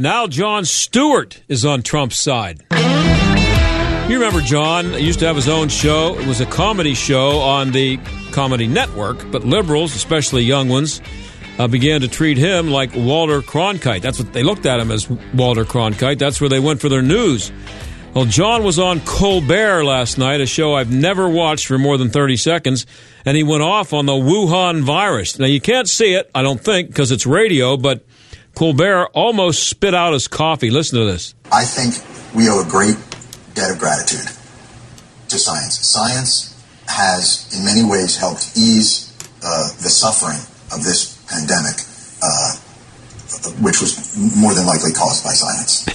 Now Jon Stewart is on Trump's side. You remember Jon used to have his own show. It was a comedy show on the Comedy Network, but liberals, especially young ones, uh, began to treat him like Walter Cronkite. That's what they looked at him as Walter Cronkite. That's where they went for their news. Well, Jon was on Colbert last night, a show I've never watched for more than 30 seconds, and he went off on the Wuhan virus. Now, you can't see it, I don't think, because it's radio, but Colbert almost spit out his coffee. Listen to this. I think we owe a great debt of gratitude to science. Science has, in many ways, helped ease uh, the suffering of this pandemic, uh, which was more than likely caused by science.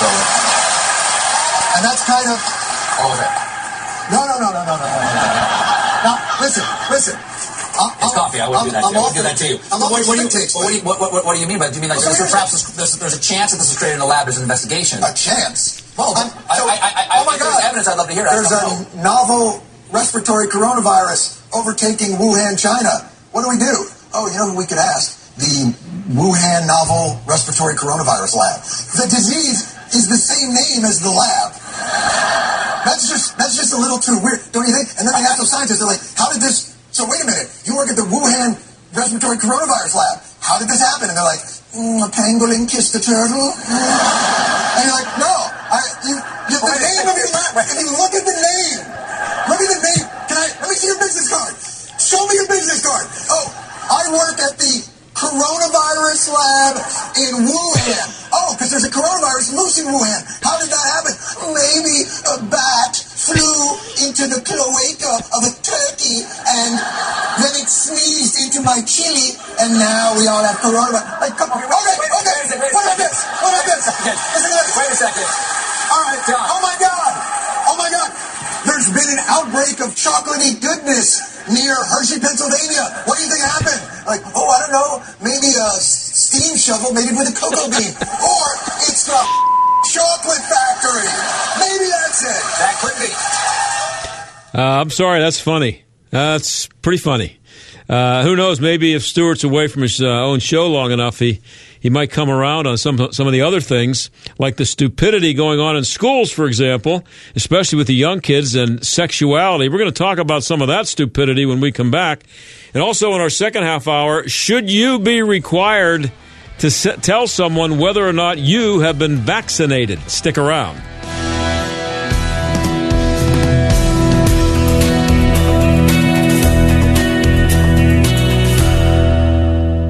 so, and that's kind of all of it. No, no, no, no, no, no, no, no. Now, listen, listen. I'm, It's coffee. I wouldn't do that. I'm to you. I wouldn't do that to you. I'm what, what, do you, takes, what, do you, what, what, what do you mean by? Do you mean like Okay, perhaps this, this, there's a chance that this was created in a lab? There's an investigation. A chance. Well, I- so- I- I- I- oh my God. evidence, I'd love to hear. There's a novel respiratory coronavirus overtaking Wuhan, China. What do we do? Oh, you know who we could ask? The Wuhan Novel Respiratory Coronavirus Lab. The disease is the same name as the lab. That's just that's just a little too weird, don't you think? And then they ask those scientists, they're like, how did this? So wait a minute, you work at the Wuhan Respiratory Coronavirus Lab. How did this happen? And they're like, mm, a pangolin kissed a turtle. And you're like, no, I, you, you, the name of your lab. If you look at the name, look at the name. Can I? Let me see your business card. Show me your business card. Oh, I work at the coronavirus lab in Wuhan. Oh, because there's a coronavirus loose in Wuhan. How did that happen? Maybe a bat flew into the cloaca of a turkey and then it sneezed into my chili and now we all have coronavirus. Like, come on. Okay, okay. Wait a second, wait a What about this? What about this? Okay. Listen to this. Wait a second. All right, Jon. Oh my God! Oh my God! There's been an outbreak of chocolatey goodness near Hershey, Pennsylvania. What do you think happened? Like, oh, I don't know. Maybe a s- steam shovel made it with a cocoa bean, or it's the chocolate factory. Maybe that's it. That could be. Uh, I'm sorry, that's funny. That's pretty funny. Uh, who knows? Maybe if Stewart's away from his uh, own show long enough, he he might come around on some some of the other things, like the stupidity going on in schools, for example, especially with the young kids and sexuality. We're going to talk about some of that stupidity when we come back, and also in our second half hour, should you be required to tell someone whether or not you have been vaccinated? Stick around.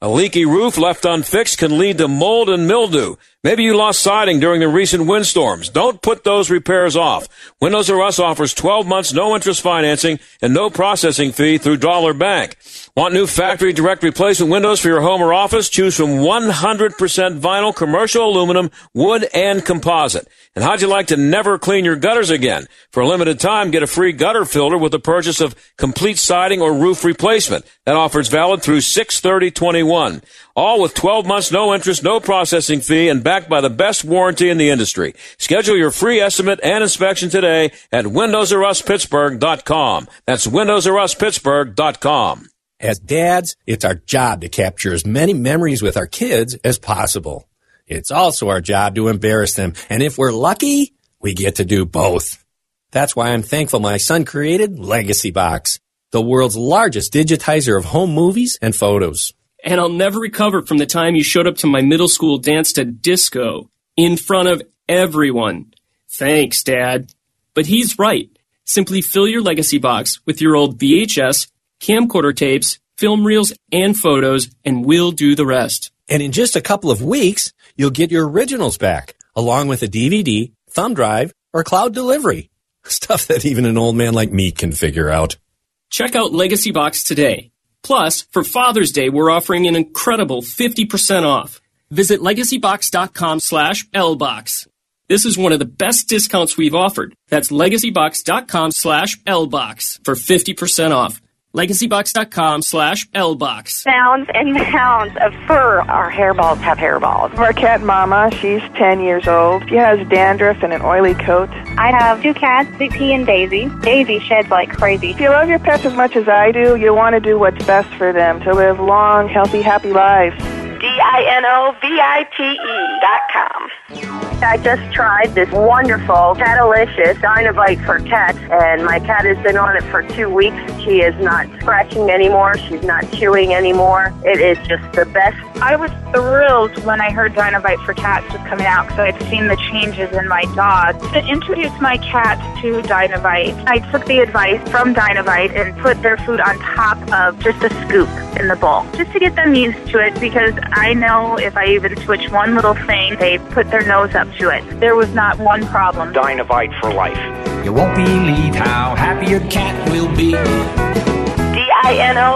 A leaky roof left unfixed can lead to mold and mildew. Maybe you lost siding during the recent windstorms. Don't put those repairs off. Windows R Us offers 12 months no interest financing and no processing fee through Dollar Bank. Want new factory direct replacement windows for your home or office? Choose from 100% vinyl, commercial aluminum, wood, and composite. And how'd you like to never clean your gutters again? For a limited time, get a free gutter filter with the purchase of complete siding or roof replacement. That offer is valid through 63021. All with 12 months, no interest, no processing fee, and backed by the best warranty in the industry. Schedule your free estimate and inspection today at windowsruspittsburgh.com. That's windowsruspittsburgh.com. As dads, it's our job to capture as many memories with our kids as possible. It's also our job to embarrass them, and if we're lucky, we get to do both. That's why I'm thankful my son created Legacy Box, the world's largest digitizer of home movies and photos. And I'll never recover from the time you showed up to my middle school dance to disco in front of everyone. Thanks, Dad. But he's right. Simply fill your legacy box with your old VHS, camcorder tapes, film reels, and photos, and we'll do the rest. And in just a couple of weeks, you'll get your originals back, along with a DVD, thumb drive, or cloud delivery. Stuff that even an old man like me can figure out. Check out Legacy Box today. Plus, for Father's Day, we're offering an incredible 50% off. Visit legacybox.com slash lbox. This is one of the best discounts we've offered. That's legacybox.com slash lbox for 50% off. LegacyBox.com slash LBox. Mounds and mounds of fur. Our hairballs have hairballs. Our cat Mama, she's 10 years old. She has dandruff and an oily coat. I have two cats, Big P and Daisy. Daisy sheds like crazy. If you love your pets as much as I do, you'll want to do what's best for them to live long, healthy, happy lives. D-I-N-O-V-I-T-E dot com. I just tried this wonderful Catalicious Dinovite for cats, and my cat has been on it for two weeks. She is not scratching anymore. She's not chewing anymore. It is just the best. I was thrilled when I heard Dinovite for cats was coming out because I had seen the changes in my dog. To introduce my cat to Dinovite, I took the advice from Dinovite and put their food on top of just a scoop in the bowl, just to get them used to it because I know if I even switch one little thing, they put their nose up to it. There was not one problem. Dinovite for life. You won't believe how happy your cat will be.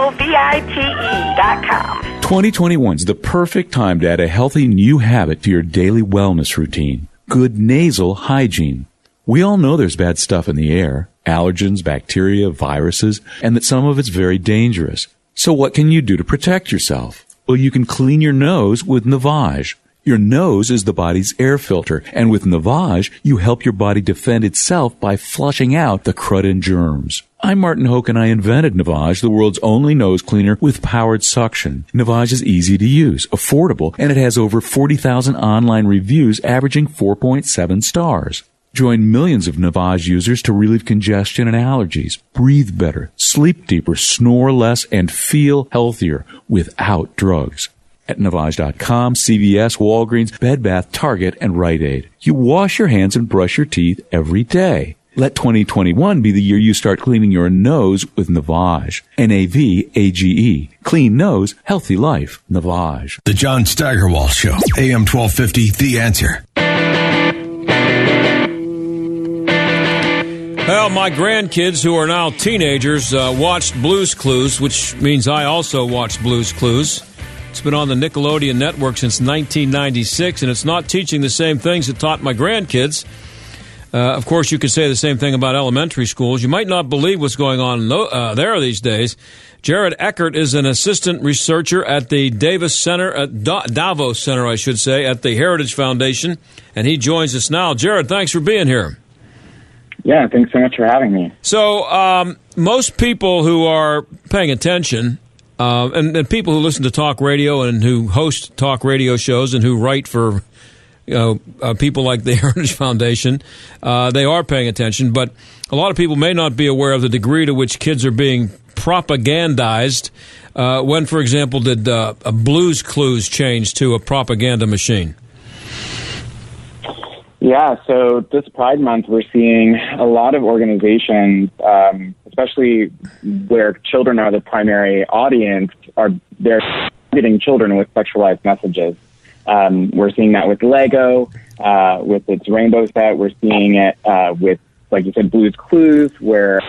D-I-N-O-V-I-T-E dot com. 2021 is the perfect time to add a healthy new habit to your daily wellness routine. Good nasal hygiene. We all know there's bad stuff in the air, allergens, bacteria, viruses, and that some of it's very dangerous. So what can you do to protect yourself? Well, you can clean your nose with Navage. Your nose is the body's air filter, and with Navage, you help your body defend itself by flushing out the crud and germs. I'm Martin Hoke and I invented Navage, the world's only nose cleaner with powered suction. Navage is easy to use, affordable, and it has over 40,000 online reviews averaging 4.7 stars. Join millions of Navage users to relieve congestion and allergies, breathe better, sleep deeper, snore less, and feel healthier without drugs. At Navage.com, CVS, Walgreens, Bed Bath, Target, and Rite Aid. You wash your hands and brush your teeth every day. Let 2021 be the year you start cleaning your nose with Navage. N-A-V-A-G-E. Clean nose, healthy life. Navage. The John Steigerwald Show. AM 1250, The Answer. Well, my grandkids, who are now teenagers, uh, watched Blues Clues, which means I also watched Blues Clues. It's been on the Nickelodeon network since 1996, and it's not teaching the same things it taught my grandkids. Uh, of course, you could say the same thing about elementary schools. You might not believe what's going on uh, there these days. Jared Eckert is an assistant researcher at the Davis Center, at DeVos Center, I should say, at the Heritage Foundation, and he joins us now. Jared, thanks for being here. Yeah, thanks so much for having me. So, um, most people who are paying attention, uh, and, and, people who listen to talk radio and who host talk radio shows and who write for you know, uh, people like the Heritage Foundation, uh, they are paying attention. But a lot of people may not be aware of the degree to which kids are being propagandized. Uh, when, for example, did uh, Blues Clues change to a propaganda machine? Yeah, so this Pride Month, we're seeing a lot of organizations, um, especially where children are the primary audience, are they're targeting children with sexualized messages. Um, we're seeing that with Lego, uh, with its rainbow set. We're seeing it uh, with, like you said, Blues Clues, where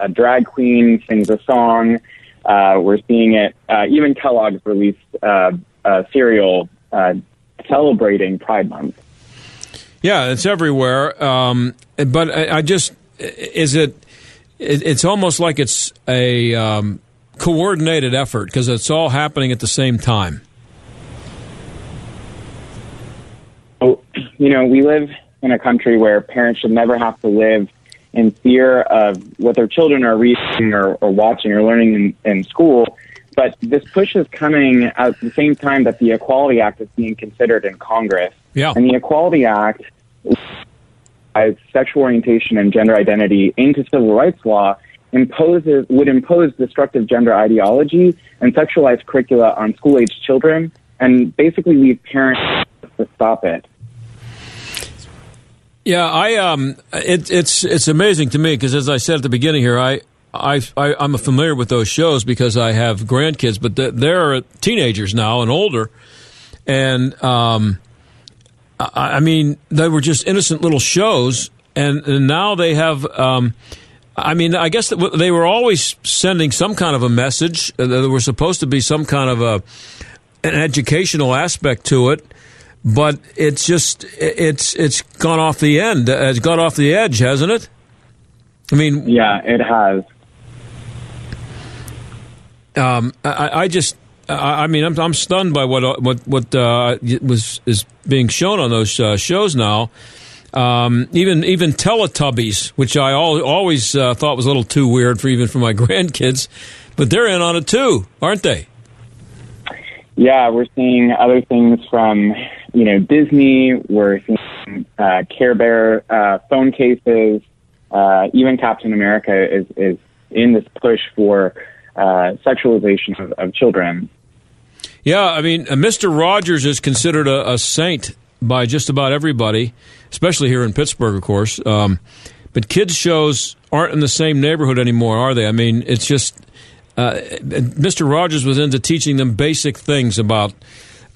a drag queen sings a song. Uh, we're seeing it. Uh, even Kellogg's released uh, a cereal uh, celebrating Pride Month. Yeah, it's everywhere. Um, but I, I, just is it, it, It's almost like it's a um, coordinated effort because it's all happening at the same time. You know, we live in a country where parents should never have to live in fear of what their children are reading or, or watching or learning in, in school. But this push is coming at the same time that the Equality Act is being considered in Congress. Yeah. And the Equality Act as sexual orientation and gender identity into civil rights law imposes would impose destructive gender ideology and sexualized curricula on school age children, and basically leave parents to stop it. Yeah, I um, it, it's it's amazing to me because as I said at the beginning here, I. I, I, I'm familiar with those shows because I have grandkids, but they're teenagers now and older. And um, I, I mean, they were just innocent little shows, and, and now they have. Um, I mean, I guess they were always sending some kind of a message. There was supposed to be some kind of a an educational aspect to it, but it's just it's it's gone off the end. It's gone off the edge, hasn't it? I mean, yeah, it has. Um, I, I just, I, mean, I'm, I'm stunned by what what what uh, was is being shown on those uh, shows now. Um, even even Teletubbies, which I al- always uh, thought was a little too weird for even for my grandkids, but they're in on it too, aren't they? Yeah, we're seeing other things from you know Disney. We're seeing uh, Care Bear uh, phone cases. Uh, even Captain America is is in this push for uh, sexualization of, of, children. Yeah, I mean, uh, Mr. Rogers is considered a, a, saint by just about everybody, especially here in Pittsburgh, of course. Um, but kids' shows aren't in the same neighborhood anymore, are they? I mean, it's just uh, Mr. Rogers was into teaching them basic things about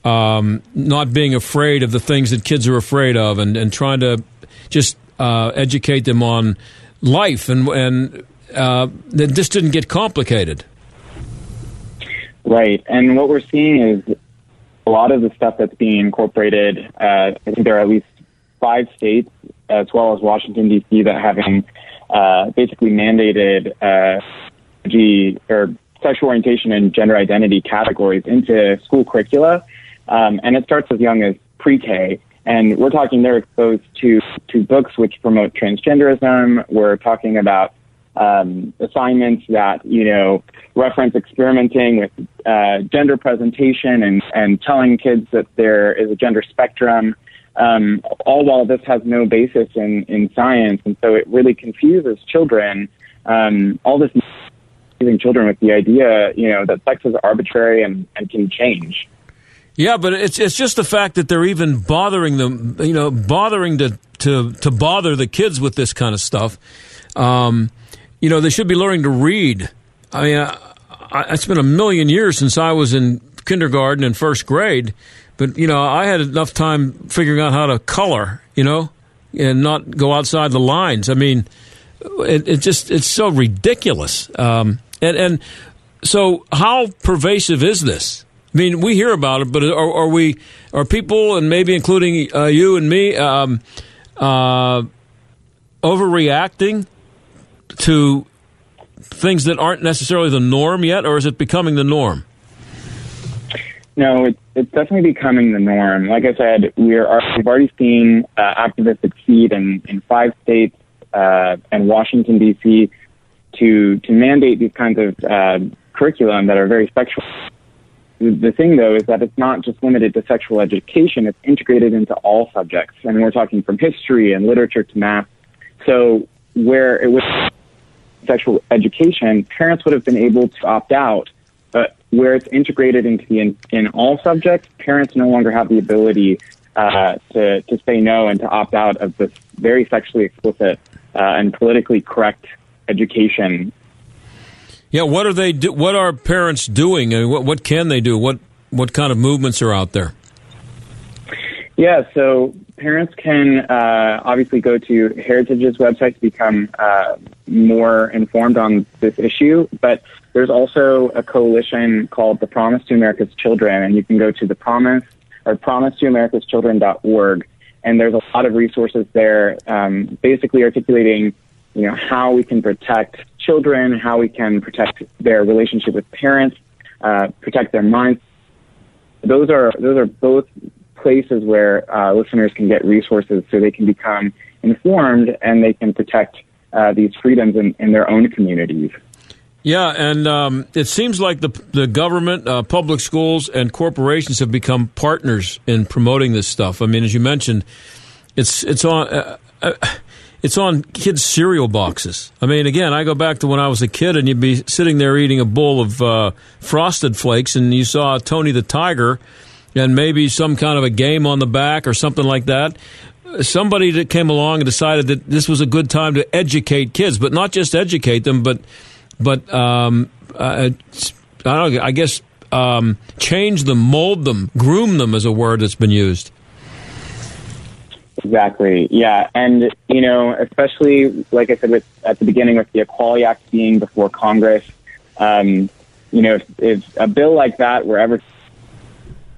um, not being afraid of the things that kids are afraid of, and, and trying to just uh, educate them on life and and uh, that this didn't get complicated. Right. And what we're seeing is a lot of the stuff that's being incorporated, uh, I think there are at least five states, as well as Washington, D.C., that having uh, basically mandated uh, G, or sexual orientation and gender identity categories into school curricula. Um, and it starts as young as pre K. And we're talking they're exposed to, to books which promote transgenderism. We're talking about um, assignments that you know reference experimenting with uh, gender presentation and and telling kids that there is a gender spectrum. Um, all while this has no basis in in science, and so it really confuses children. Um, all this confusing children with the idea, you know, that sex is arbitrary and, and can change. Yeah, but it's it's just the fact that they're even bothering them, you know, bothering to to to bother the kids with this kind of stuff. Um, you know, they should be learning to read. I mean, I, I, it's been a million years since I was in kindergarten and first grade, but you know, I had enough time figuring out how to color, you know, and not go outside the lines. I mean, it, it just it's so ridiculous. Um, and and so, how pervasive is this? I mean, we hear about it, but are, are we are people and maybe including uh, you and me um, uh, overreacting to things that aren't necessarily the norm yet, or is it becoming the norm? No, it's, it's definitely becoming the norm. Like I said, we're we've already seen uh, activists succeed in, in five states uh, and Washington D.C. to to mandate these kinds of uh, curriculum that are very sexual. The thing, though, is that it's not just limited to sexual education; it's integrated into all subjects, and we're talking from history and literature to math. So, where it was sexual education, parents would have been able to opt out. But where it's integrated into the in, in all subjects, parents no longer have the ability uh, to to say no and to opt out of this very sexually explicit uh, and politically correct education. Yeah, what are they? Do, what are parents doing, and what what can they do? What what kind of movements are out there? Yeah, so parents can uh, obviously go to Heritage's website to become uh, more informed on this issue, but there's also a coalition called the Promise to America's Children, and you can go to the Promise or promise to America's Children.org, and there's a lot of resources there, um, basically articulating, you know, how we can protect children, how we can protect their relationship with parents, uh, protect their minds. Those are those are both places where uh, listeners can get resources so they can become informed and they can protect uh, these freedoms in, in, their own communities. Yeah, and um, it seems like the the government, uh, public schools, and corporations have become partners in promoting this stuff. I mean, as you mentioned, it's it's on. Uh, uh, it's on kids' cereal boxes. I mean, again, I go back to when I was a kid, and you'd be sitting there eating a bowl of uh, Frosted Flakes, and you saw Tony the Tiger, and maybe some kind of a game on the back or something like that. Somebody that came along and decided that this was a good time to educate kids, but not just educate them, but but um, uh, I don't. I guess um, change them, mold them, groom them is a word that's been used. Exactly. Yeah, and you know, especially like I said with, at the beginning with the Equality Act being before Congress, um, you know, if, if a bill like that were ever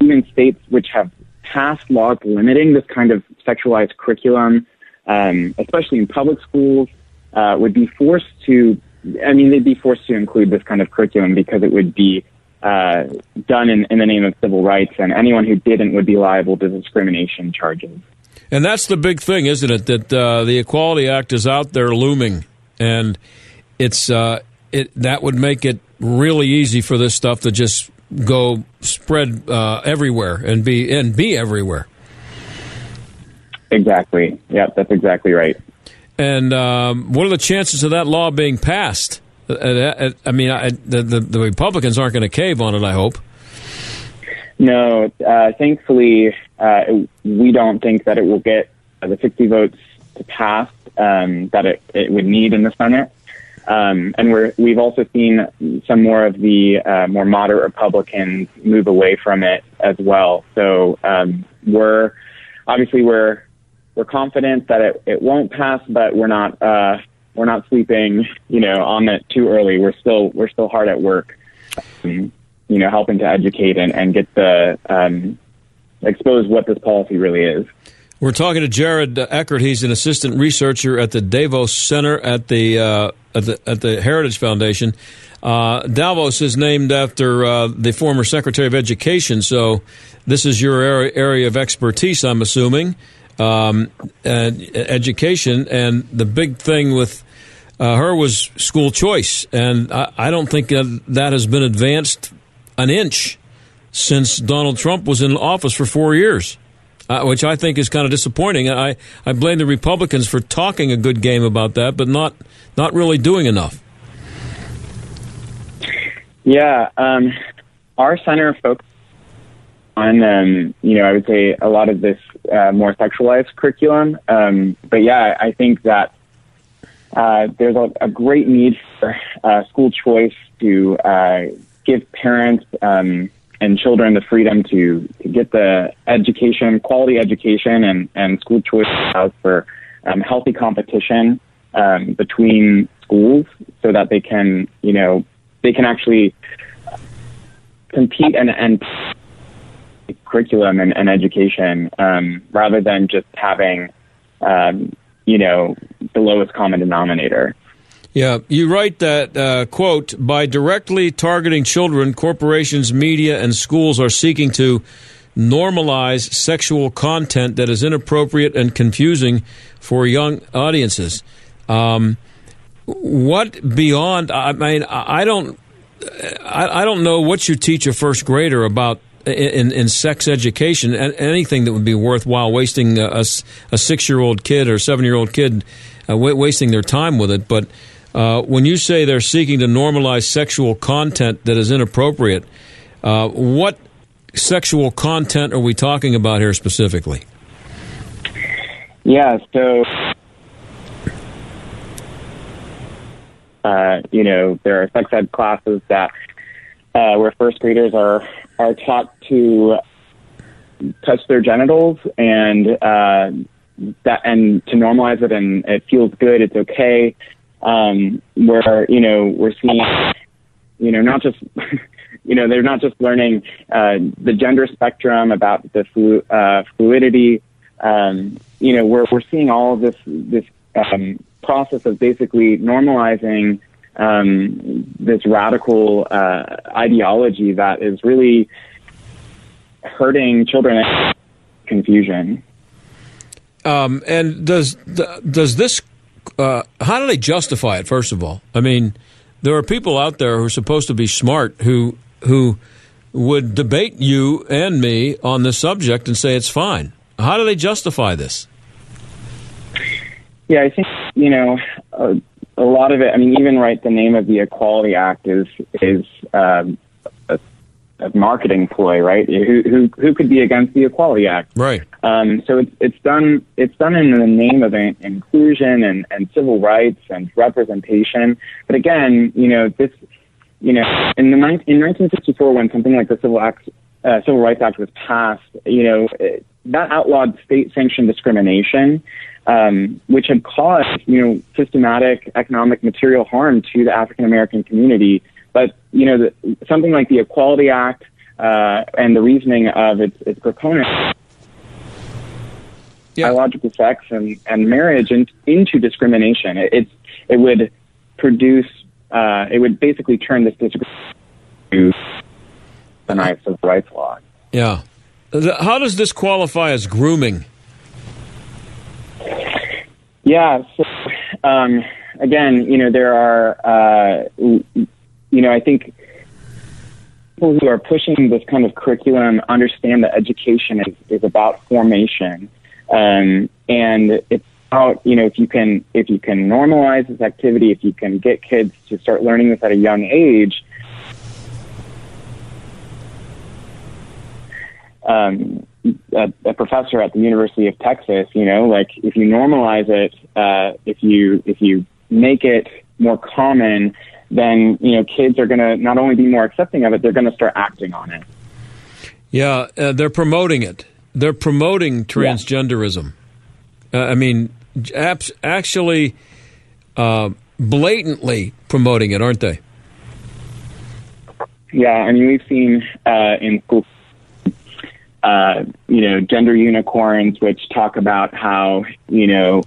even states which have passed laws limiting this kind of sexualized curriculum, um, especially in public schools, uh, would be forced to. I mean, they'd be forced to include this kind of curriculum because it would be uh, done in, in the name of civil rights, and anyone who didn't would be liable to discrimination charges. And that's the big thing, isn't it? That uh, the Equality Act is out there looming, and it's uh, it that would make it really easy for this stuff to just go spread uh, everywhere and be and be everywhere. Exactly. Yep, that's exactly right. And um, what are the chances of that law being passed? Uh, uh, I mean, I, the, the, the Republicans aren't going to cave on it. I hope. No, uh, thankfully, uh, we don't think that it will get the 60 votes to pass um, that it, it would need in the Senate. Um, and we're, we've also seen some more of the uh, more moderate Republicans move away from it as well. So um, we're obviously we're we're confident that it, it won't pass, but we're not uh, we're not sleeping you know on it too early. We're still we're still hard at work. Um, you know, helping to educate and, and get the um, expose what this policy really is. We're talking to Jared Eckert. He's an assistant researcher at the DeVos Center at the uh, at the, at the Heritage Foundation. Uh, DeVos is named after uh, the former Secretary of Education, so this is your area, area of expertise, I'm assuming, um, and education. And the big thing with uh, her was school choice, and I, I don't think that has been advanced an inch since Donald Trump was in office for four years, uh, which I think is kind of disappointing. I, I blame the Republicans for talking a good game about that, but not not really doing enough. Yeah, um, our center focuses on, um, you know, I would say a lot of this uh, more sexualized curriculum. Um, but yeah, I think that uh, there's a, a, great need for uh, school choice to uh, give parents um, and children the freedom to, to get the education, quality education, and, and school choice allows for um, healthy competition um, between schools so that they can, you know, they can actually compete and, and curriculum and, and education um, rather than just having, um, you know, the lowest common denominator. Yeah, you write that, uh, quote, by directly targeting children, corporations, media, and schools are seeking to normalize sexual content that is inappropriate and confusing for young audiences. Um, what beyond? I mean, I don't, I, don't know what you teach a first grader about in, in sex education. Anything that would be worthwhile wasting a, a six year old kid or seven year old kid uh, wasting their time with it. But uh, when you say they're seeking to normalize sexual content that is inappropriate, uh, what sexual content are we talking about here specifically? Yeah, so uh, you know there are sex ed classes that uh, where first graders are are taught to touch their genitals and uh, that and to normalize it and it feels good, it's okay um, where you know we're seeing you know not just you know they're not just learning uh, the gender spectrum about the flu- uh, fluidity. Um, you know we're we're seeing all this this um, process of basically normalizing um, this radical uh, ideology that is really hurting children confusion. Um, and does does this uh, how do they justify it? First of all, I mean, there are people out there who are supposed to be smart who who would debate you and me on this subject and say it's fine. How do they justify this? Yeah, I think you know a, a lot of it. I mean, even right, the name of the Equality Act is is um, marketing ploy, right? Who who who could be against the Equality Act? Right. Um, so it's it's done it's done in the name of inclusion and, and civil rights and representation. But again, you know this, you know, in the in 1964, when something like the Civil Act, uh, Civil Rights Act was passed, you know, it, that outlawed state-sanctioned discrimination, um, which had caused you know systematic economic material harm to the African American community. But you know, the, something like the Equality Act uh, and the reasoning of its, its proponents biological sex and, and marriage in, into discrimination. It, it's it would produce uh, it would basically turn this discrimination to the knife of rights law. Yeah. How does this qualify as grooming? Yeah. So um, again, you know, there are uh, you know, I think people who are pushing this kind of curriculum understand that education is, is about formation. Um, and it's about, you know, if you can, if you can normalize this activity, if you can get kids to start learning this at a young age, um, a, a professor at the University of Texas, you know, like if you normalize it, uh, if you, if you make it more common, then, you know, kids are going to not only be more accepting of it, they're going to start acting on it. Yeah, uh, they're promoting it. They're promoting transgenderism. Uh, I mean, abs- actually, uh, blatantly promoting it, aren't they? Yeah, I mean, we've seen uh, in school, uh, you know, gender unicorns, which talk about how, you know,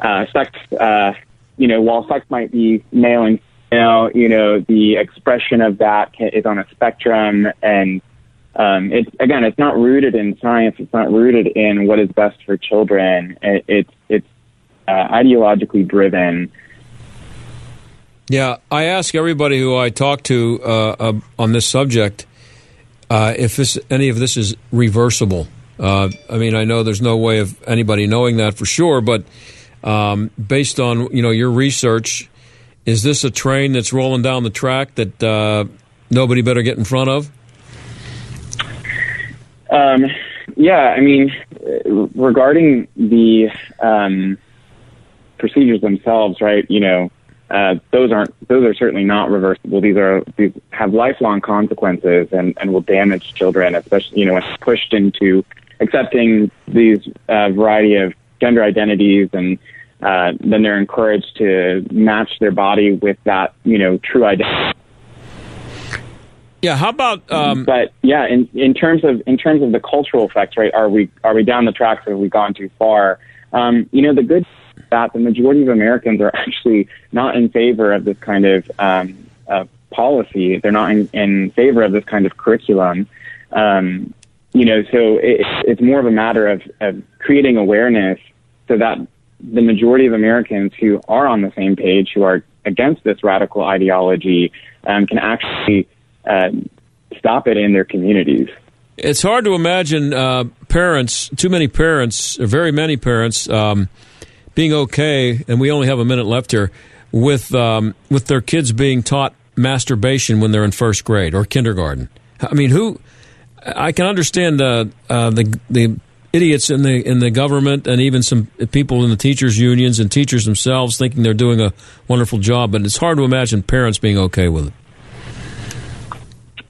uh, sex, uh, you know, while sex might be male and female, you know, the expression of that is on a spectrum. And um, it's, again, it's not rooted in science. It's not rooted in what is best for children. It, it's, it's uh, ideologically driven. Yeah, I ask everybody who I talk to uh, uh, on this subject uh, if this any of this is reversible. Uh, I mean, I know there's no way of anybody knowing that for sure, but um, based on you know your research, is this a train that's rolling down the track that uh, nobody better get in front of? Um, yeah, I mean, regarding the um, procedures themselves, right? You know, uh, those aren't those are certainly not reversible. These are these have lifelong consequences and, and will damage children, especially you know when pushed into accepting these uh, variety of gender identities and uh, then they're encouraged to match their body with that you know true identity. Yeah, how about? Um, but yeah, in in terms of in terms of the cultural effects, right? Are we are we down the tracks? Or have we gone too far? Um, you know, the good is that the majority of Americans are actually not in favor of this kind of um, uh, policy. They're not in, in favor of this kind of curriculum. Um, you know, so it, it's more of a matter of, of creating awareness so that the majority of Americans who are on the same page, who are against this radical ideology, um, can actually uh, stop it in their communities. It's hard to imagine uh, parents, too many parents, or very many parents, um, being okay. And we only have a minute left here with um, with their kids being taught masturbation when they're in first grade or kindergarten. I mean, who? I can understand uh, the the idiots in the in the government and even some people in the teachers unions and teachers themselves thinking they're doing a wonderful job, but it's hard to imagine parents being okay with it.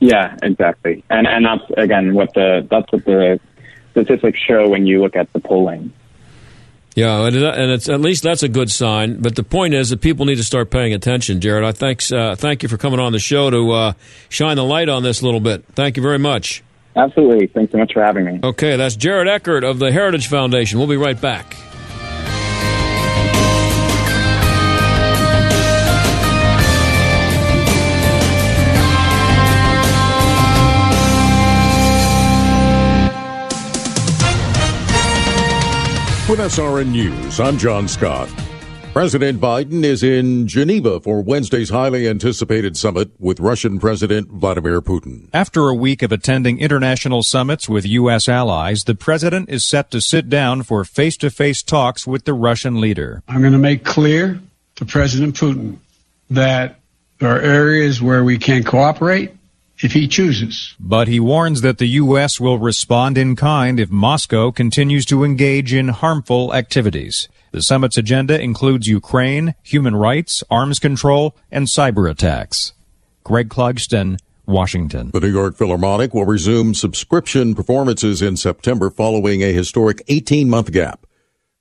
Yeah, exactly. And and that's again what the that's what the statistics show when you look at the polling. Yeah, and it's at least that's a good sign. But the point is that people need to start paying attention. Jared, I thanks uh, thank you for coming on the show to uh, shine the light on this a little bit. Thank you very much. Absolutely. Thanks so much for having me. Okay, that's Jared Eckert of the Heritage Foundation. We'll be right back. With SRN News, I'm John Scott. President Biden is in Geneva for Wednesday's highly anticipated summit with Russian President Vladimir Putin. After a week of attending international summits with U.S. allies, the president is set to sit down for face to face talks with the Russian leader. I'm going to make clear to President Putin that there are areas where we can cooperate if he chooses. But he warns that the U.S. will respond in kind if Moscow continues to engage in harmful activities. The summit's agenda includes Ukraine, human rights, arms control, and cyber attacks. Greg Clugston, Washington. The New York Philharmonic will resume subscription performances in September following a historic 18 month gap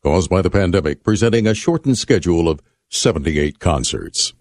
caused by the pandemic, presenting a shortened schedule of 78 concerts.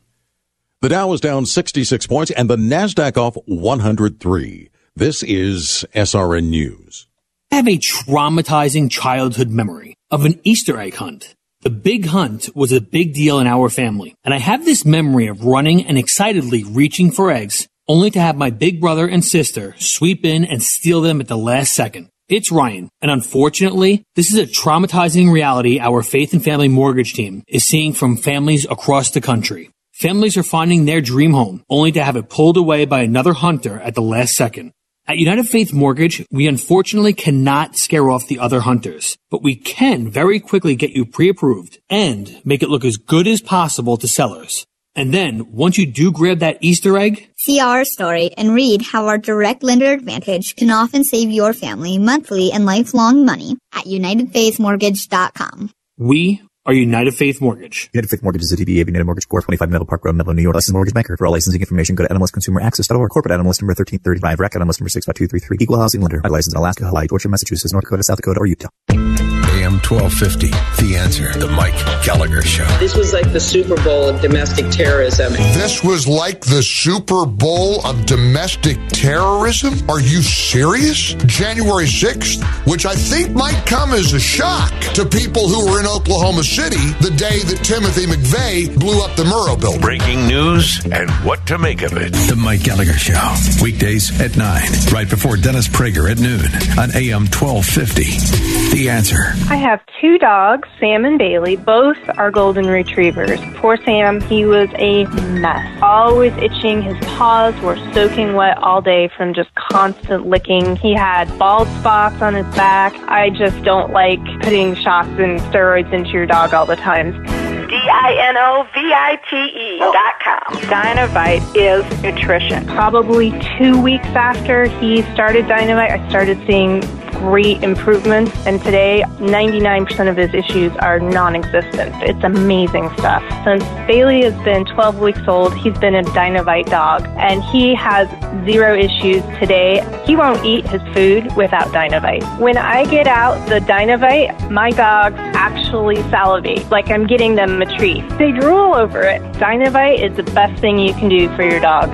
The Dow is down 66 points and the NASDAQ off 103. This is SRN News. I have a traumatizing childhood memory of an Easter egg hunt. The big hunt was a big deal in our family, and I have this memory of running and excitedly reaching for eggs, only to have my big brother and sister sweep in and steal them at the last second. It's Ryan, and unfortunately, this is a traumatizing reality our faith and family mortgage team is seeing from families across the country. Families are finding their dream home, only to have it pulled away by another hunter at the last second. At United Faith Mortgage, we unfortunately cannot scare off the other hunters, but we can very quickly get you pre-approved and make it look as good as possible to sellers. And then, once you do grab that Easter egg, See our story and read how our direct lender advantage can often save your family monthly and lifelong money at UnitedFaithMortgage.com. we are United Faith Mortgage. United Faith Mortgage is a DBA of United Mortgage Corp. 25 Middle Park Road, Melville, New York. Licensed mortgage banker. For all licensing information, go to NMLSConsumerAccess.org. Corporate NMLS number 1335. Rec NMLS number 65233. Equal housing lender. I Licensed in Alaska, Hawaii, Georgia, Massachusetts, North Dakota, South Dakota, or Utah. AM 1250. The answer. The Mike Gallagher Show. This was like the Super Bowl of domestic terrorism. This was like the Super Bowl of domestic terrorism? Are you serious? January 6th, which I think might come as a shock to people who were in Oklahoma City the day that Timothy McVeigh blew up the Murrah building. Breaking news and what to make of it. The Mike Gallagher Show. Weekdays at 9, right before Dennis Prager at noon on AM 1250. The answer. I have two dogs, Sam and Bailey. Both are golden retrievers. Poor Sam, he was a mess. Always itching. His paws were soaking wet all day from just constant licking. He had bald spots on his back. I just don't like putting shots and steroids into your dog all the time. D-I-N-O-V-I-T-E dot com. Dinovite is nutrition. Probably two weeks after he started Dinovite, I started seeing great improvements. And today, 99% of his issues are non-existent. It's amazing stuff. Since Bailey has been 12 weeks old, he's been a Dinovite dog, and he has zero issues today. He won't eat his food without Dinovite. When I get out the Dinovite, my dogs actually salivate, like I'm getting them a treat. They drool over it. Dinovite is the best thing you can do for your dog.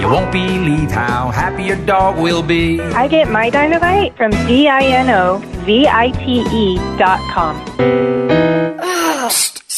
You won't believe how happy your dog will be. I get my Dinovite from D-I-N-O-V-I-T-E E dot com. Ah.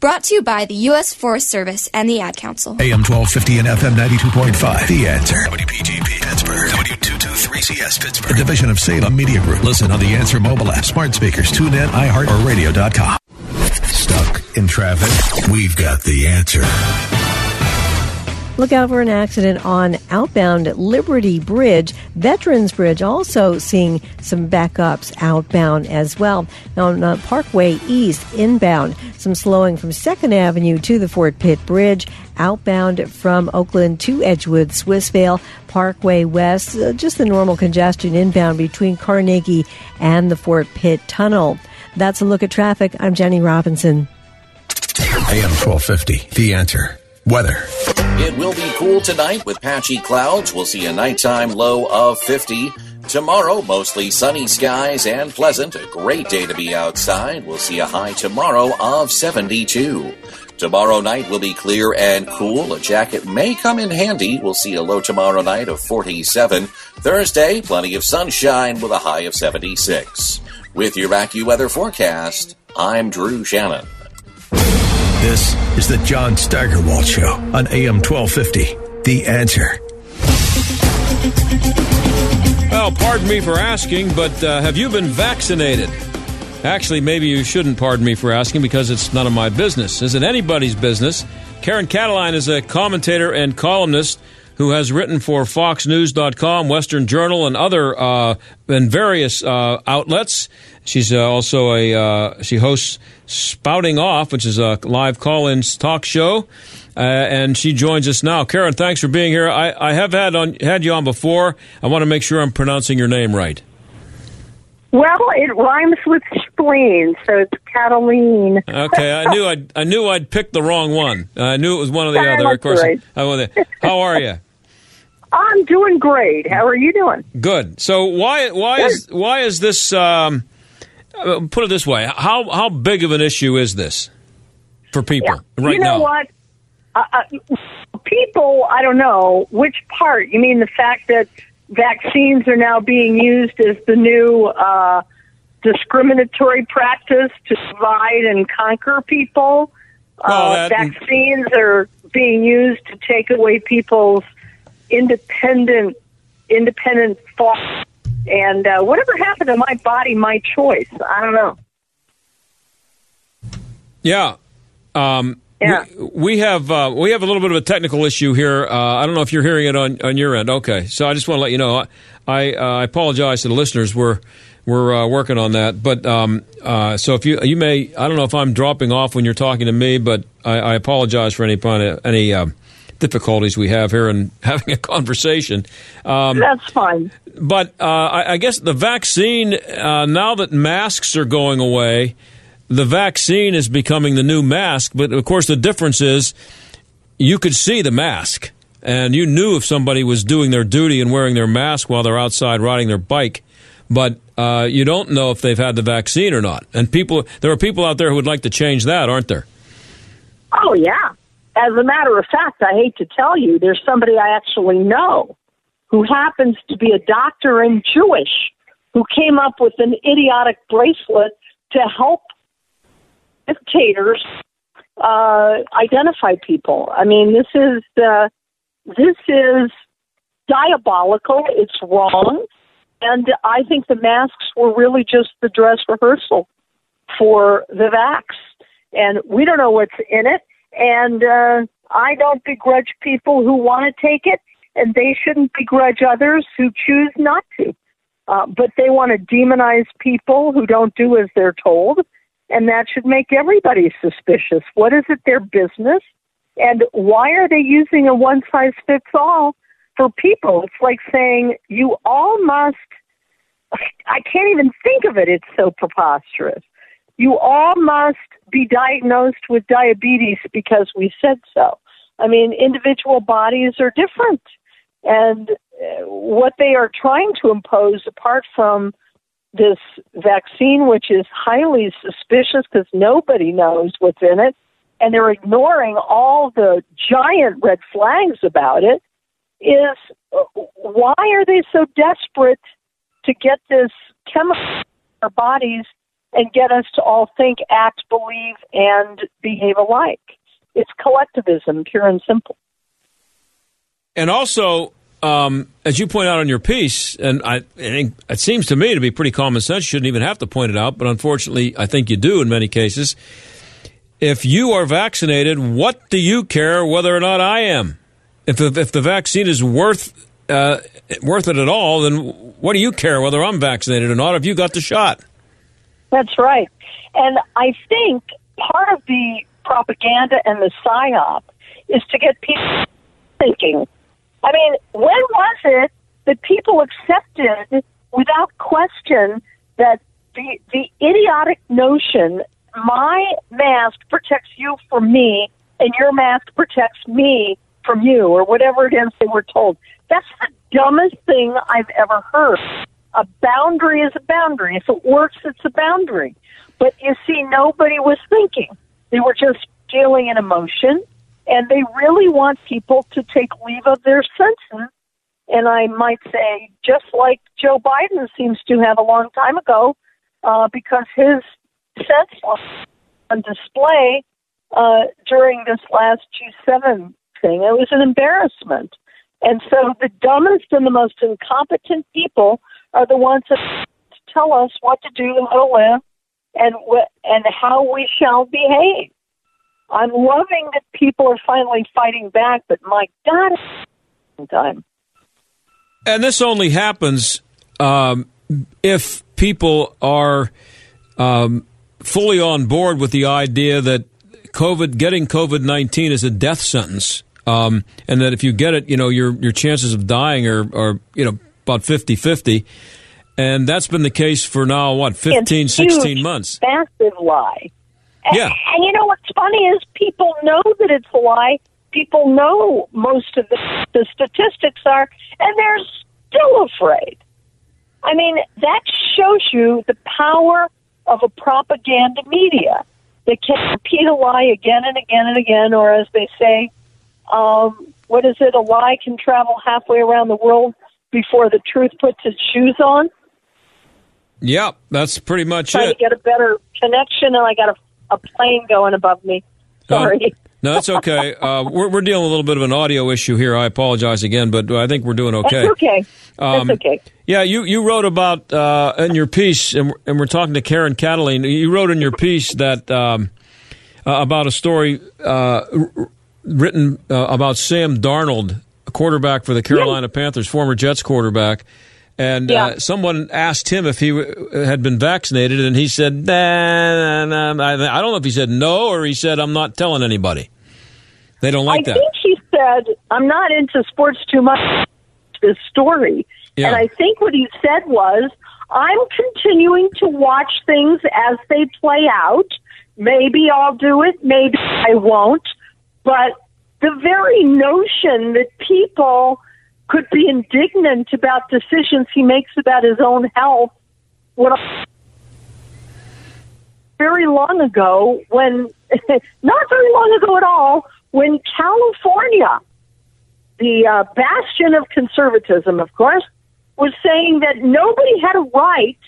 Brought to you by the U.S. Forest Service and the Ad Council. AM 1250 and FM 92.5. The answer. WPGP Pittsburgh. W223CS Pittsburgh. A division of Salem Media Group. Listen on the Answer mobile app, smart speakers, tune in, iHeart, or radio.com. Stuck in traffic? We've got the answer. Look out for an accident on outbound Liberty Bridge. Veterans Bridge also seeing some backups outbound as well. On uh, Parkway East inbound, some slowing from 2nd Avenue to the Fort Pitt Bridge. Outbound from Oakland to Edgewood, Swissvale, Parkway West, uh, just the normal congestion inbound between Carnegie and the Fort Pitt Tunnel. That's a look at traffic. I'm Jenny Robinson. AM 1250. The answer. Weather. It will be cool tonight with patchy clouds. We'll see a nighttime low of 50. Tomorrow, mostly sunny skies and pleasant. A great day to be outside. We'll see a high tomorrow of 72. Tomorrow night will be clear and cool. A jacket may come in handy. We'll see a low tomorrow night of 47. Thursday, plenty of sunshine with a high of 76. With your AccuWeather forecast, I'm Drew Shannon. This is the John Steigerwald Show on AM 1250. The answer. Well, pardon me for asking, but uh, have you been vaccinated? Actually, maybe you shouldn't pardon me for asking because it's none of my business. Is it anybody's business? Karen Kataline is a commentator and columnist who has written for FoxNews.com, Western Journal, and other uh, and various uh, outlets. She's uh, also a uh, she hosts Spouting Off, which is a live call-in talk show. Uh, and she joins us now. Karen, thanks for being here. I, I have had on had you on before. I want to make sure I'm pronouncing your name right. Well, it rhymes with spleen, so it's Kataline. Okay, I knew I'd I knew I'd picked the wrong one. I knew it was one of the other. Of course, right. I, how are you? I'm doing great. How are you doing? Good. So why why is why is this? Um, uh, put it this way: how how big of an issue is this for people right you know now? what? Uh, uh, people, I don't know which part. You mean the fact that vaccines are now being used as the new uh, discriminatory practice to divide and conquer people? Well, uh, that- vaccines are being used to take away people's independent independent thought. And uh, whatever happened to my body, my choice? I don't know. Yeah. Um, Yeah. We, we have uh, we have a little bit of a technical issue here. Uh, I don't know if you're hearing it on, on your end. Okay, so I just want to let you know. I uh, I apologize to the listeners. We're we're uh, working on that. But um, uh, so if you you may I don't know if I'm dropping off when you're talking to me, but I, I apologize for any any um, difficulties we have here in having a conversation. Um, That's fine. but uh, I, I guess the vaccine, uh, now that masks are going away, the vaccine is becoming the new mask. But of course, the difference is you could see the mask, and you knew if somebody was doing their duty and wearing their mask while they're outside riding their bike. But uh, you don't know if they've had the vaccine or not. And people, there are people out there who would like to change that, aren't there? Oh, yeah. As a matter of fact, I hate to tell you, there's somebody I actually know who happens to be a doctor and Jewish who came up with an idiotic bracelet to help dictators uh, identify people. I mean, this is uh, this is diabolical. It's wrong, and I think the masks were really just the dress rehearsal for the vax, and we don't know what's in it. And uh, I don't begrudge people who want to take it, and they shouldn't begrudge others who choose not to. Uh, but they want to demonize people who don't do as they're told, and that should make everybody suspicious. What is it their business? And why are they using a one size fits all for people? It's like saying you all must. I can't even think of it. It's so preposterous. You all must be diagnosed with diabetes because we said so. I mean, individual bodies are different. And uh, what they are trying to impose, apart from this vaccine, which is highly suspicious because nobody knows what's in it, and they're ignoring all the giant red flags about it, is uh, why are they so desperate to get this chemical in our bodies and get us to all think, act, believe, and behave alike? It's collectivism, pure and simple. And also, um, as you point out in your piece, and I, think it seems to me to be pretty common sense. You shouldn't even have to point it out, but unfortunately, I think you do in many cases. If you are vaccinated, what do you care whether or not I am? If if the vaccine is worth uh, worth it at all, then what do you care whether I'm vaccinated or not? If you got the shot, That's right. And I think part of the propaganda and the psyop is to get people thinking. I mean, when was it that people accepted without question that the the idiotic notion my mask protects you from me and your mask protects me from you or whatever it is they were told. That's the dumbest thing I've ever heard. A boundary is a boundary. If it works, it's a boundary. But you see, nobody was thinking. They were just feeling an emotion, and they really want people to take leave of their senses. And I might say, just like Joe Biden seems to have a long time ago, uh, because his sense was on display uh, during this last G7 thing. It was an embarrassment. And so the dumbest and the most incompetent people are the ones that tell us what to do, how to live, and and how we shall behave. I'm loving that people are finally fighting back, but my God, time. And this only happens um, if people are um, fully on board with the idea that COVID, getting COVID nineteen is a death sentence, um, and that if you get it, you know your your chances of dying are, are you know about 50-50. and that's been the case for now what 15, It's 16 huge, months. Massive lie. And, Yeah. and you know what's funny is people know that it's a lie. People know most of the, the statistics are, and they're still afraid. I mean, that shows you the power of a propaganda media that can repeat a lie again and again and again, or as they say, um, what is it? A lie can travel halfway around the world before the truth puts its shoes on. Yeah, that's pretty much Trying it. to get a better connection, and I got a, a plane going above me. Sorry. No, that's okay. Uh, we're, we're dealing with a little bit of an audio issue here. I apologize again, but I think we're doing okay. That's okay. Um, That's okay. Yeah, you, you wrote about uh, in your piece, and we're, and we're talking to Karen Kataline. You wrote in your piece that um, uh, about a story uh, r- written uh, about Sam Darnold, quarterback for the Carolina Panthers, former Jets quarterback. And Yeah. uh, someone asked him if he w- had been vaccinated, and he said, nah, nah, nah. I I don't know if he said no or he said, I'm not telling anybody. They don't like I that. I think he said, I'm not into sports too much, this story. Yeah. And I think what he said was, I'm continuing to watch things as they play out. Maybe I'll do it, maybe I won't. But the very notion that people could be indignant about decisions he makes about his own health when very long ago when not very long ago at all when California the uh, bastion of conservatism of course was saying that nobody had a right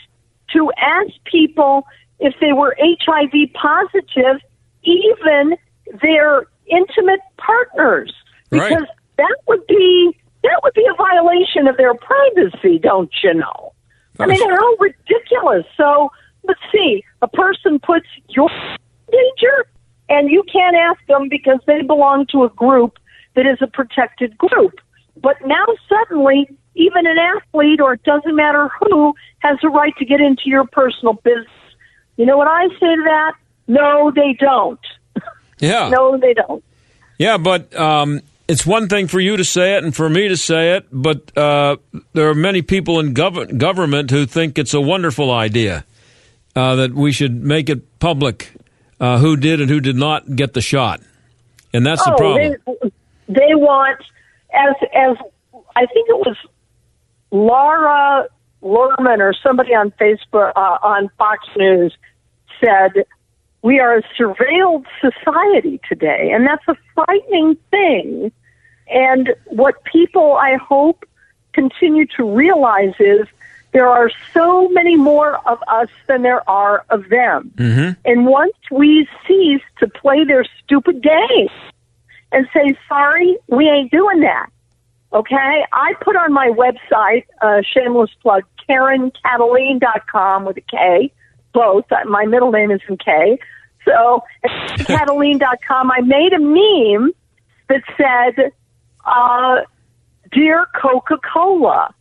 to ask people if they were HIV positive even their intimate partners Right. because that would be that would be a violation of their privacy don't you know I mean, how ridiculous. So, let's see. A person puts your danger, and you can't ask them because they belong to a group that is a protected group. But now suddenly, even an athlete, or it doesn't matter who, has a right to get into your personal business. You know what I say to that? No, they don't. Yeah. No, they don't. Yeah, but um, it's one thing for you to say it and for me to say it, but uh, there are many people in gov- government who think it's a wonderful idea uh, that we should make it public uh, who did and who did not get the shot. And that's the oh, problem. They, they want, as as I think it was Laura Lerman or somebody on Facebook uh, on Fox News said, "We are a surveilled society today, and that's a frightening thing." And what people, I hope, continue to realize is there are so many more of us than there are of them. Mm-hmm. And once we cease to play their stupid game and say, sorry, we ain't doing that. Okay? I put on my website, uh, shameless plug, KarenKataline.com with a K, both. Uh, My middle name is in K. So, at Kataline.com, I made a meme that said, uh, Dear Coca Cola,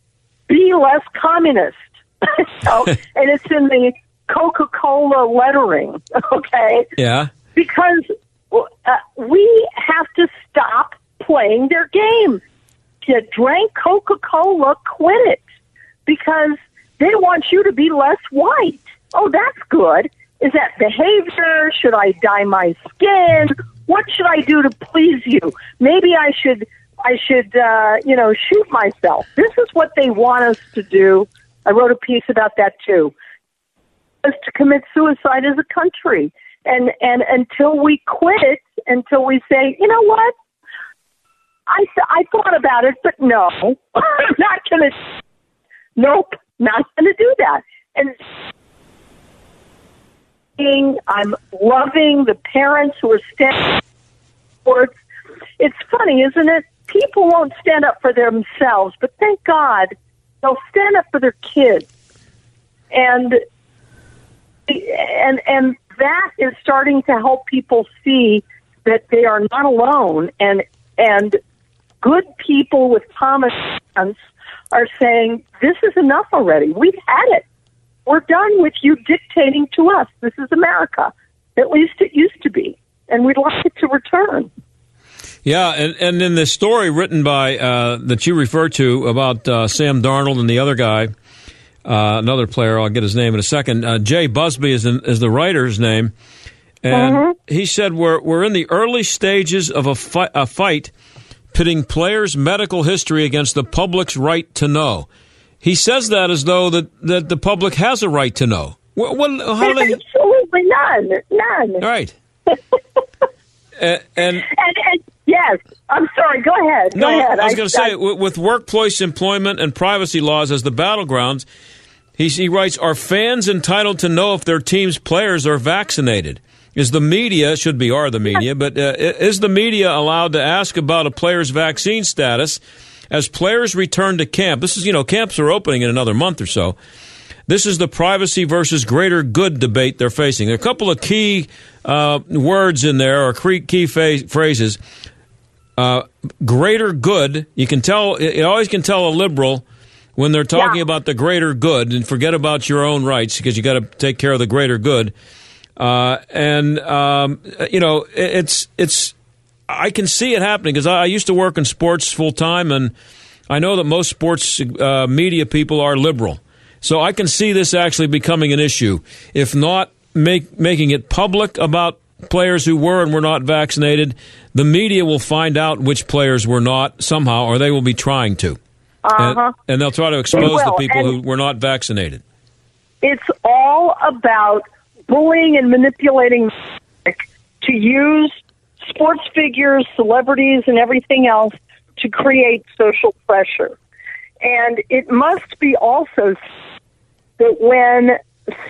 be less communist. so, and it's in the Coca Cola lettering, okay? Yeah. Because uh, we have to stop playing their game. If you drank Coca Cola, quit it because they want you to be less white. Oh, that's good. Is that behavior? Should I dye my skin? What should I do to please you? Maybe I should, I should, uh, you know, shoot myself. This is what they want us to do. I wrote a piece about that too. Is to commit suicide as a country. And and until we quit, until we say, you know what, I I thought about it, but no, I'm not gonna. Nope, not gonna do that. And I'm loving the parents who are standing sports. It's funny, isn't it? People won't stand up for themselves, but thank God they'll stand up for their kids. And and and that is starting to help people see that they are not alone and and good people with common sense are saying this is enough already. We've had it. We're done with you dictating to us. This is America. At least it used to be. And we'd like it to return. Yeah, and, and in the story written by uh, that you refer to about uh, Sam Darnold and the other guy, uh, another player, I'll get his name in a second. Uh, Jay Busbee is, in, is the writer's name, and Mm-hmm. he said we're we're in the early stages of a, fi- a fight pitting players' medical history against the public's right to know. He says that as though that, that the public has a right to know. What, what, how they? Absolutely none. None. Right. and, and And, and yes, I'm sorry. Go ahead. Go no, ahead. I was going to say, with, with workplace employment and privacy laws as the battlegrounds, he, he writes, are fans entitled to know if their team's players are vaccinated? Is the media, should be are the media, but uh, is the media allowed to ask about a player's vaccine status as players return to camp? This is, you know, camps are opening in another month or so. This is the privacy versus greater good debate they're facing. There are a couple of key uh, words in there, or key, phrases. Uh, greater good. You can tell. You always can tell a liberal when they're talking Yeah. about the greater good, and forget about your own rights because you got to take care of the greater good. Uh, and um, you know, it- it's it's. I can see it happening because I, I used to work in sports full time, and I know that most sports uh, media people are liberal. So I can see this actually becoming an issue, if not make, making it public about players who were and were not vaccinated. The media will find out which players were not somehow, or they will be trying to, and, Uh-huh. and they'll try to expose the people and- who were not vaccinated. It's all about bullying and manipulating to use sports figures, celebrities, and everything else to create social pressure. And it must be also that when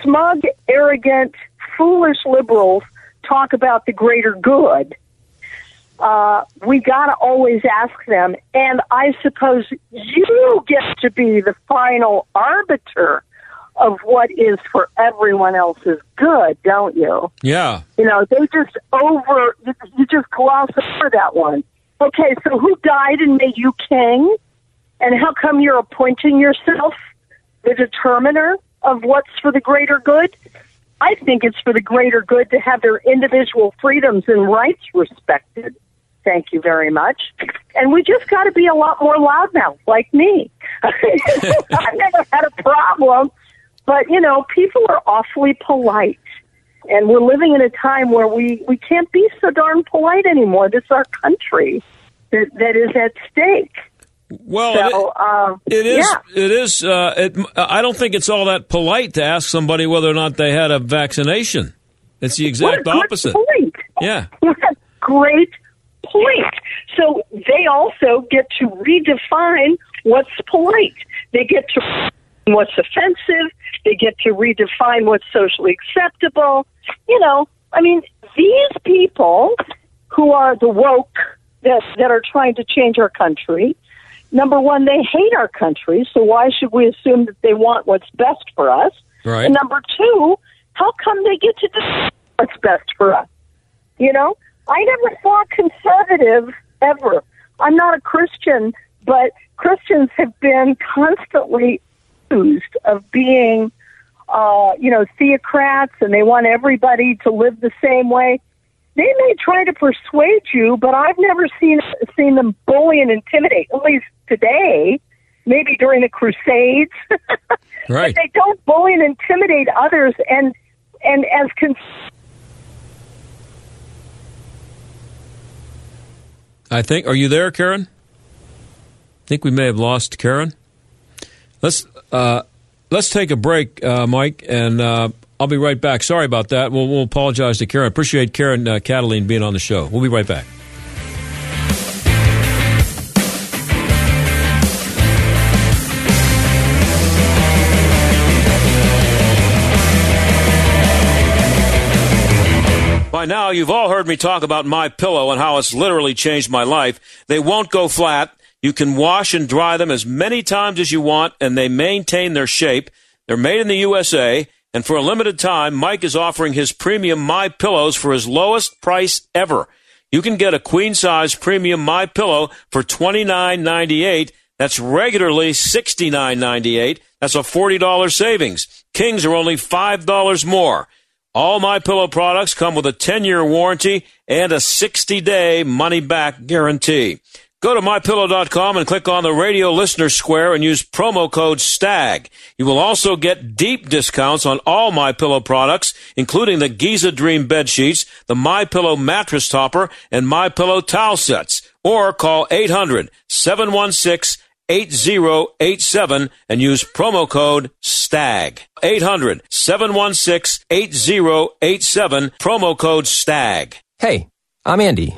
smug, arrogant, foolish liberals talk about the greater good, uh, we got to always ask them. And I suppose you get to be the final arbiter of what is for everyone else's good, don't you? Yeah. You know, they just over, you just gloss over that one. Okay, so who died and made you king? And how come you're appointing yourself the determiner of what's for the greater good? I think it's for the greater good to have their individual freedoms and rights respected. Thank you very much. And we just got to be a lot more loudmouth, like me. I've never had a problem, but you know, people are awfully polite. And we're living in a time where we, we can't be so darn polite anymore. This is our country that, that is at stake. Well, so, uh, It is. Yeah. It is. Uh, it, I don't think it's all that polite to ask somebody whether or not they had a vaccination. It's the exact What a good opposite. point. Yeah. Great point. So they also get to redefine what's polite. They get to what's offensive. They get to redefine what's socially acceptable. You know, I mean, these people who are the woke that that are trying to change our country. Number one, they hate our country, so why should we assume that they want what's best for us? Right. And number two, how come they get to decide what's best for us? You know, I never saw a conservative ever. I'm not a Christian, but Christians have been constantly accused of being, uh, you know, theocrats and they want everybody to live the same way. They may try to persuade you, but I've never seen seen them bully and intimidate. At least today, maybe during the Crusades. Right. But they don't bully and intimidate others, and and as cons- I think. Are you there, Karen? I think we may have lost Karen. Let's uh, let's take a break, uh, Mike, and uh, I'll be right back. Sorry about that. We'll, we'll apologize to Karen. Appreciate Karen uh, Kataline being on the show. We'll be right back. By now, you've all heard me talk about my pillow and how it's literally changed my life. They won't go flat. You can wash and dry them as many times as you want, and they maintain their shape. They're made in the USA, and for a limited time, Mike is offering his premium My Pillows for his lowest price ever. You can get a queen size premium My Pillow for twenty nine ninety eight. That's regularly sixty nine ninety eight. That's a forty dollars savings. Kings are only five dollars more. All my pillow products come with a 10-year warranty and a 60-day money-back guarantee. Go to mypillow.com and click on the radio listener square and use promo code STAG. You will also get deep discounts on all my pillow products, including the Giza Dream bed sheets, the my pillow mattress topper, and my pillow towel sets. Or call 800 716 8087 and use promo code STAG. 800 716 8087, promo code STAG. Hey, I'm Andy.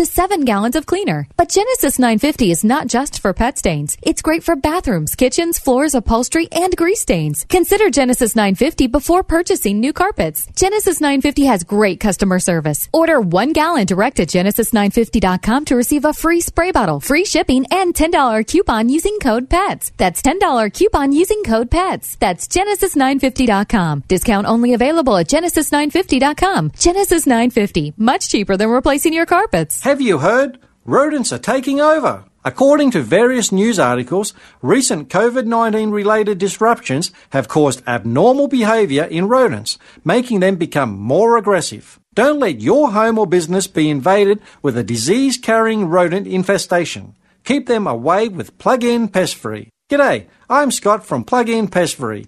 seven gallons of cleaner. But Genesis 950 is not just for pet stains. It's great for bathrooms, kitchens, floors, upholstery, and grease stains. Consider Genesis 950 before purchasing new carpets. Genesis 950 has great customer service. Order one gallon direct at genesis950.com to receive a free spray bottle, free shipping, and $10 coupon using code PETS. That's $10 coupon using code PETS. That's genesis950.com. Discount only available at genesis950.com. Genesis 950, much cheaper than replacing your carpets. Have you heard? Rodents are taking over. According to various news articles, recent COVID 19 related disruptions have caused abnormal behavior in rodents, making them become more aggressive. Don't let your home or business be invaded with a disease carrying rodent infestation. Keep them away with Plug In Pest Free. G'day, I'm Scott from Plug In Pest Free.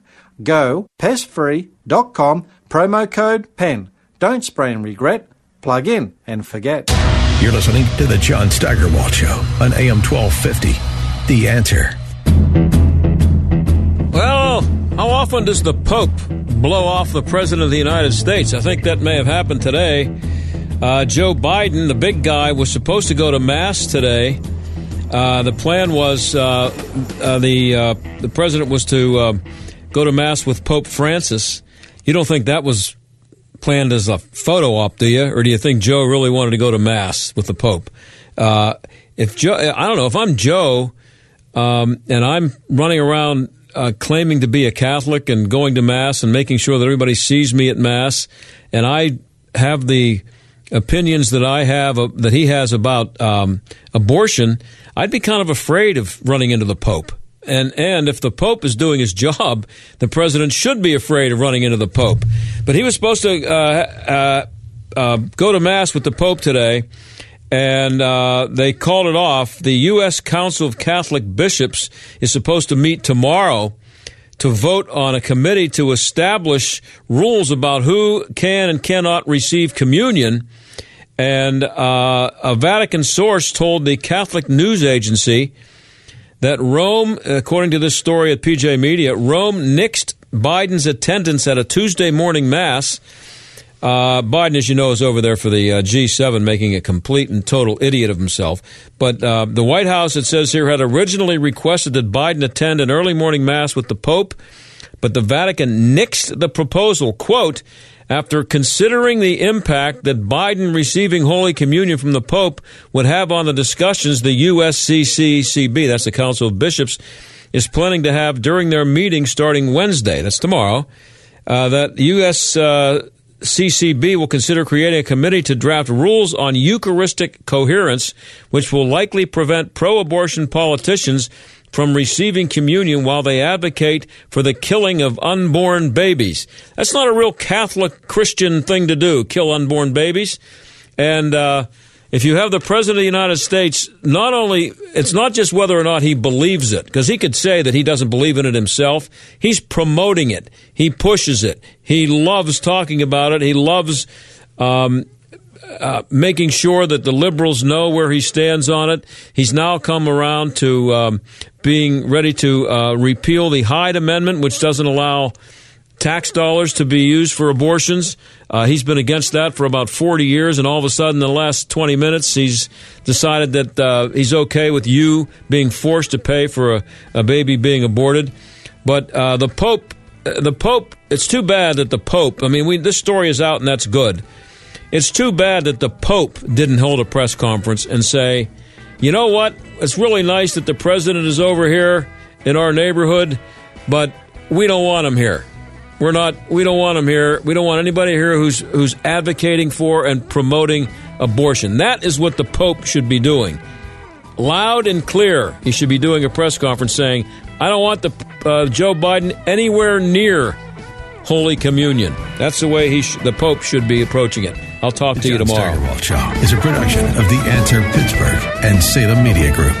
Go pestfree.com, promo code PEN. Don't spray and regret, plug in and forget. You're listening to The John Steigerwald Show on AM 1250. The answer. Well, how often does the Pope blow off the President of the United States? I think that may have happened today. Uh, Joe Biden, the big guy, was supposed to go to Mass today. Uh, the plan was uh, uh the uh, the president was to uh, go to Mass with Pope Francis. You don't think that was planned as a photo op, do you? Or do you think Joe really wanted to go to Mass with the Pope? Uh, if Joe, I don't know, if I'm Joe um, and I'm running around uh, claiming to be a Catholic and going to Mass and making sure that everybody sees me at Mass, and I have the opinions that I have uh, that he has about um, abortion, I'd be kind of afraid of running into the Pope. And and if the Pope is doing his job, the president should be afraid of running into the Pope. But he was supposed to uh, uh, uh go to mass with the Pope today, and uh, they called it off. The U.S. Council of Catholic Bishops is supposed to meet tomorrow to vote on a committee to establish rules about who can and cannot receive communion. And uh, a Vatican source told the Catholic news agency that Rome, according to this story at PJ Media, Rome nixed Biden's attendance at a Tuesday morning mass. Uh, Biden, as you know, is over there for the uh, G7, making a complete and total idiot of himself. But uh, the White House, it says here, had originally requested that Biden attend an early morning mass with the Pope, but the Vatican nixed the proposal. Quote, after considering the impact that Biden receiving Holy Communion from the Pope would have on the discussions the USCCCB, that's the Council of Bishops, is planning to have during their meeting starting Wednesday, that's tomorrow, uh, that US. Uh, will consider creating a committee to draft rules on Eucharistic coherence, which will likely prevent pro abortion politicians from receiving communion while they advocate for the killing of unborn babies. That's not a real Catholic Christian thing to do, kill unborn babies. And uh, if you have the President of the United States, not only, it's not just whether or not he believes it, because he could say that he doesn't believe in it himself. He's promoting it, he pushes it, he loves talking about it, he loves. Um, uh, making sure that the liberals know where he stands on it. He's now come around to um, being ready to uh, repeal the Hyde Amendment, which doesn't allow tax dollars to be used for abortions. Uh, he's been against that for about 40 years, and all of a sudden, in the last 20 minutes, he's decided that uh, he's okay with you being forced to pay for a, a baby being aborted. But uh, the Pope, uh, the Pope, it's too bad that the Pope. I mean, we, this story is out, and that's good. It's too bad that the Pope didn't hold a press conference and say, you know what? It's really nice that the president is over here in our neighborhood, but we don't want him here. We're not. We don't want him here. We don't want anybody here who's who's advocating for and promoting abortion. That is what the Pope should be doing. Loud and clear, he should be doing a press conference saying, "I don't want the uh, Joe Biden anywhere near Holy Communion." That's the way he sh- the Pope should be approaching it. I'll talk the to you John tomorrow. Steigerwald Show is a production of The Answer Pittsburgh and Salem Media Group.